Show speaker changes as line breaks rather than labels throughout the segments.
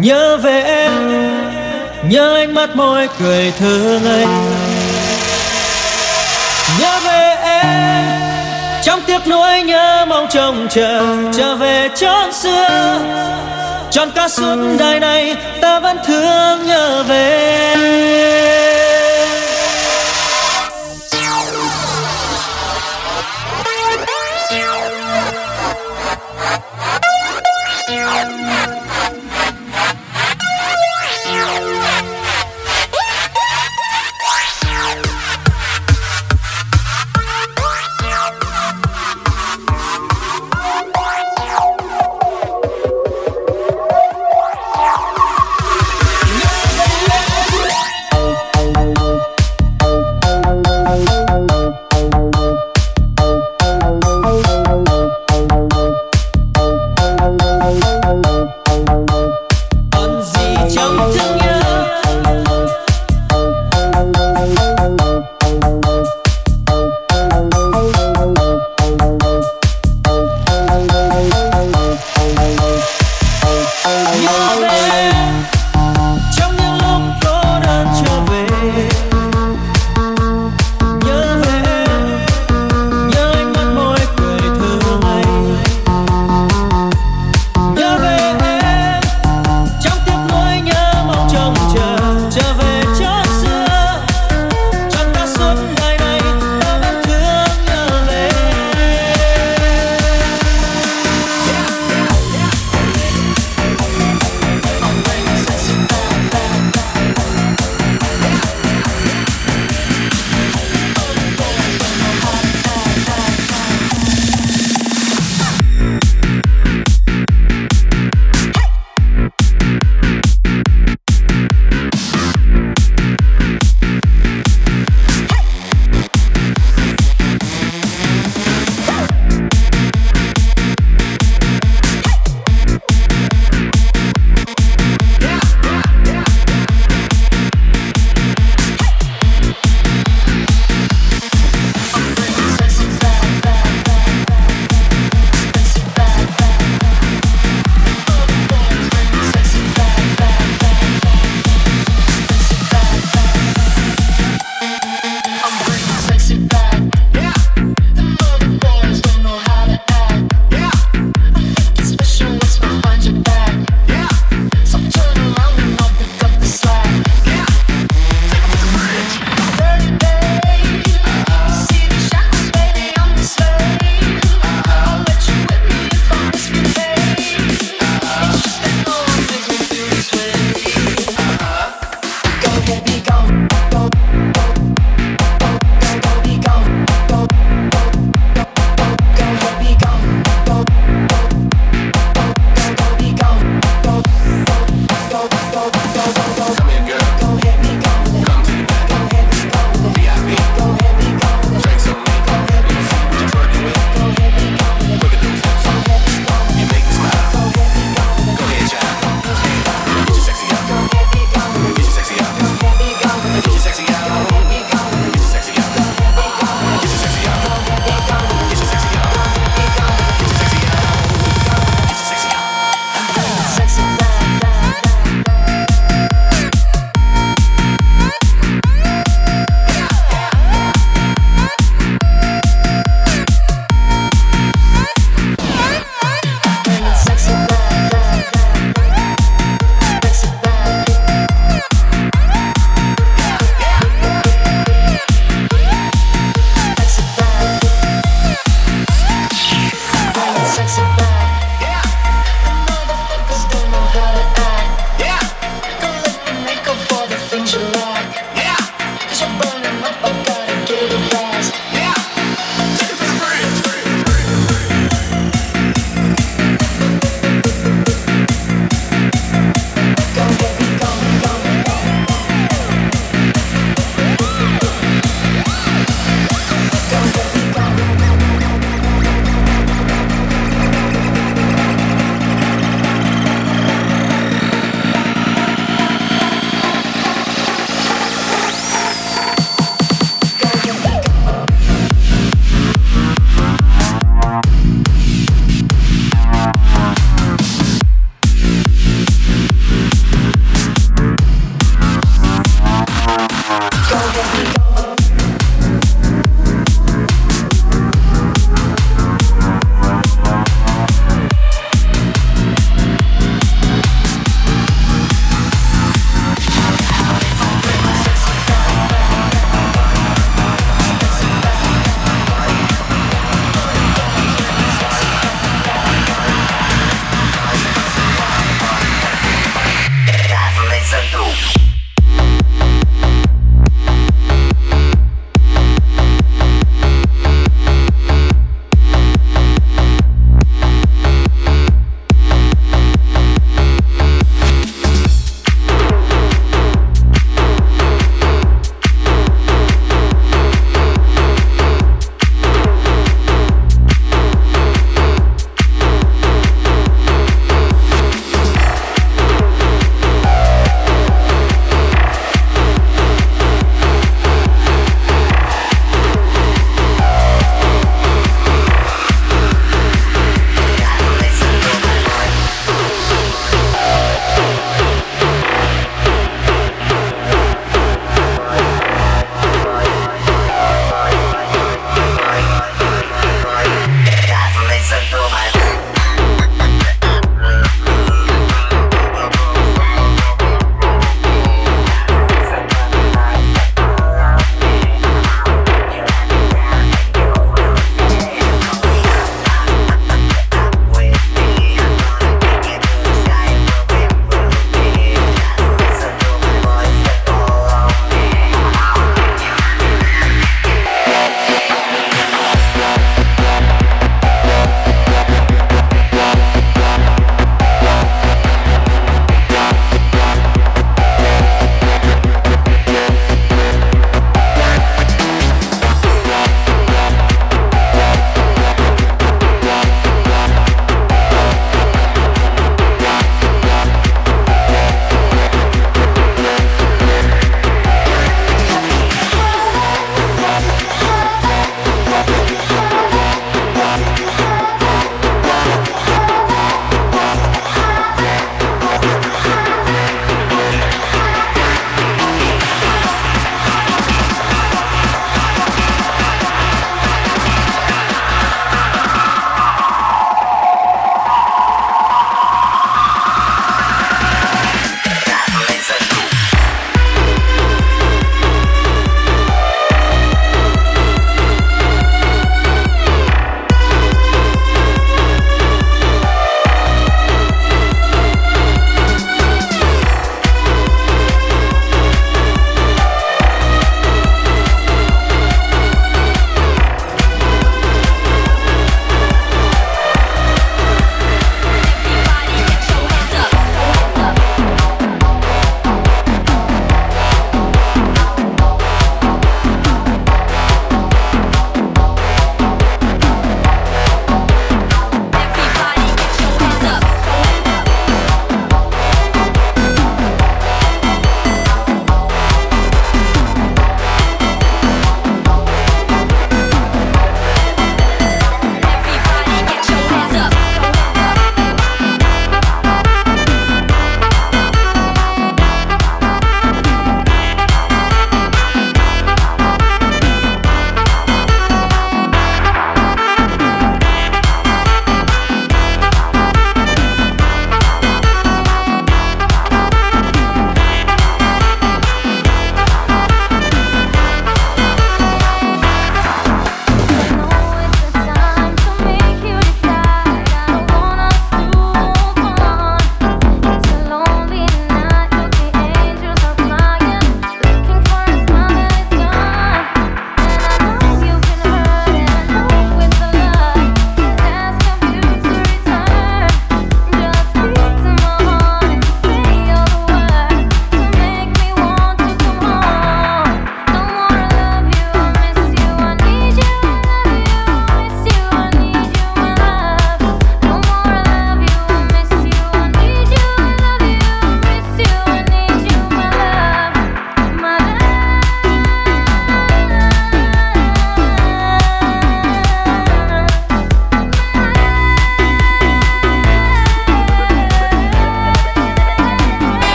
Nhớ về em, Nhớ ánh mắt môi cười thương anh. Nhớ về em,
Trong tiếc nuối nhớ mong trông chờ, Trở về
chốn xưa. Tròn cả suốt đời này Ta vẫn thương nhớ về em.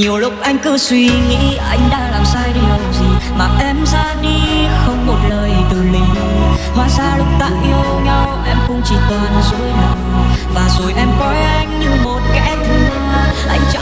nhiều lúc anh cứ suy nghĩ anh đã làm sai điều gì mà em ra đi không một lời từ lý hóa ra lúc ta yêu nhau, em cũng chỉ toàn dối lòng và rồi em coi anh như một kẻ thứ anh chẳng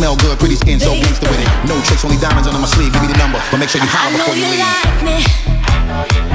smell good, pretty skin, so gangster with it. No tricks, only diamonds under my sleeve. Give me the number, but make sure you holler before you,
you
leave.
Like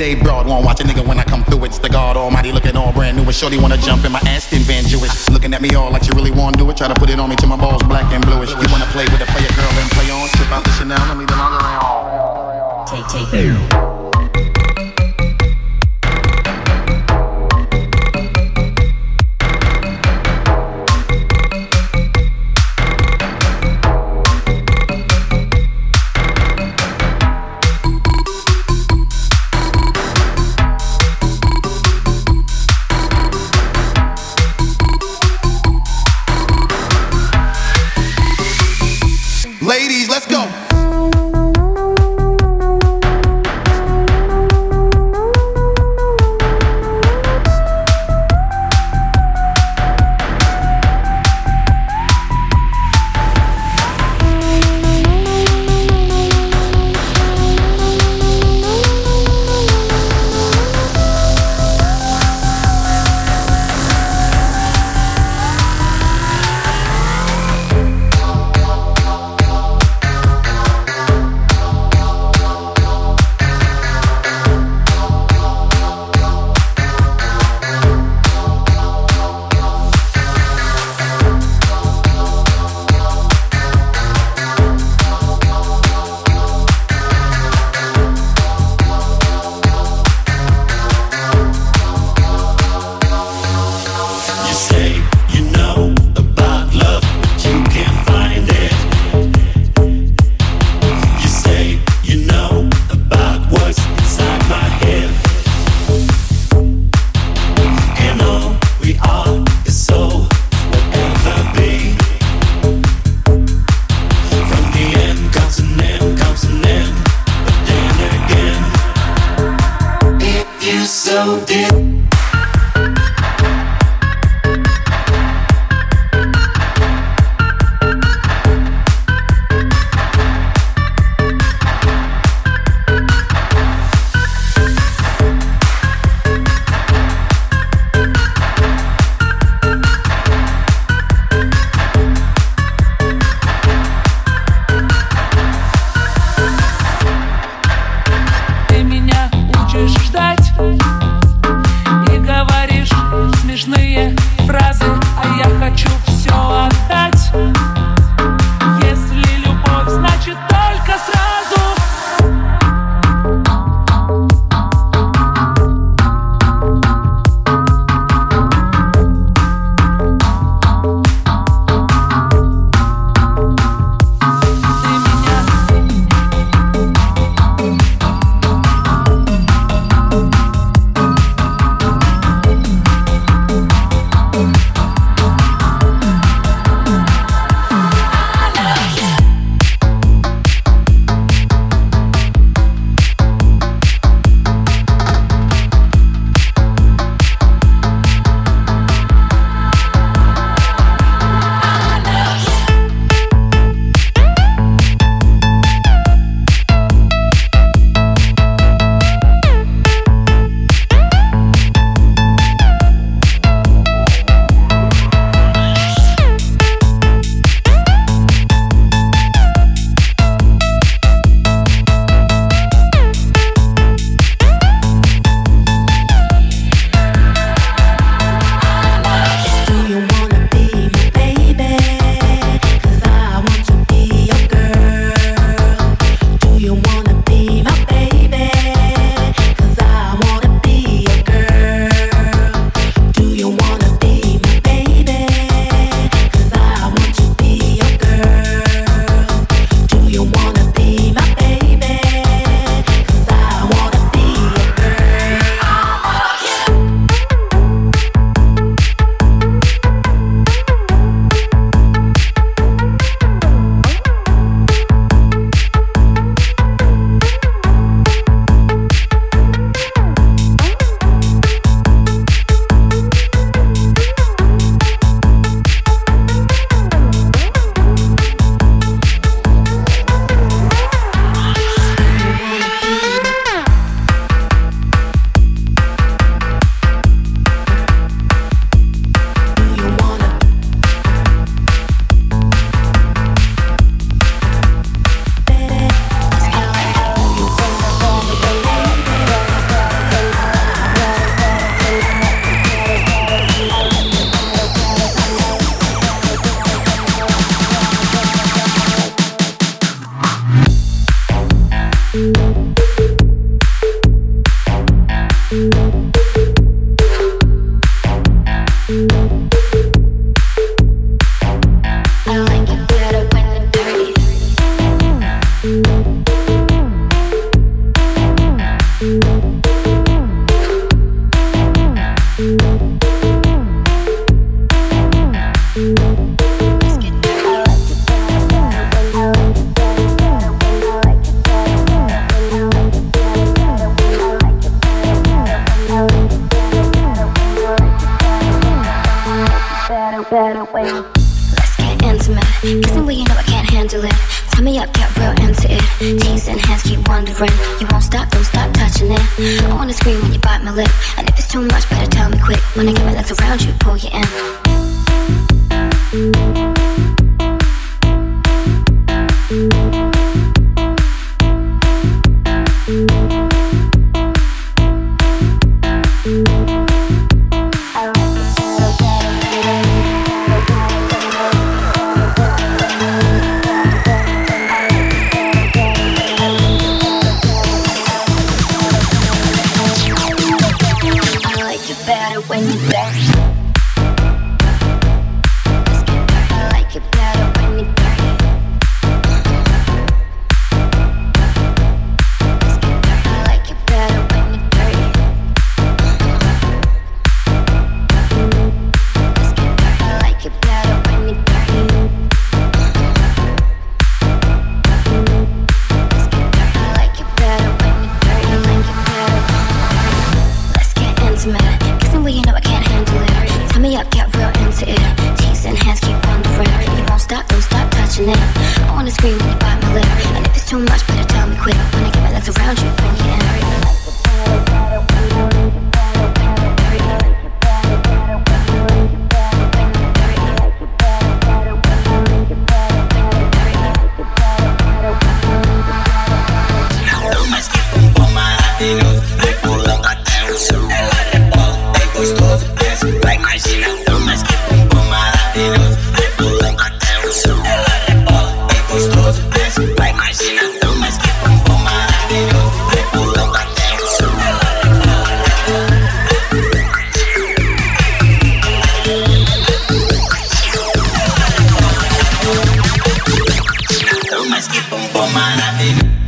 A
broad won't watch a nigga when I come through. It's the God Almighty looking all brand new. And Shorty wanna jump in my Aston Van Jewish. Looking at me all like she really wanna do it. Try to put it on me till my balls black and bluish. You wanna play with a player girl and play on. Strip out the Chanel, let me the lingerie on.
Take, take.
for my life.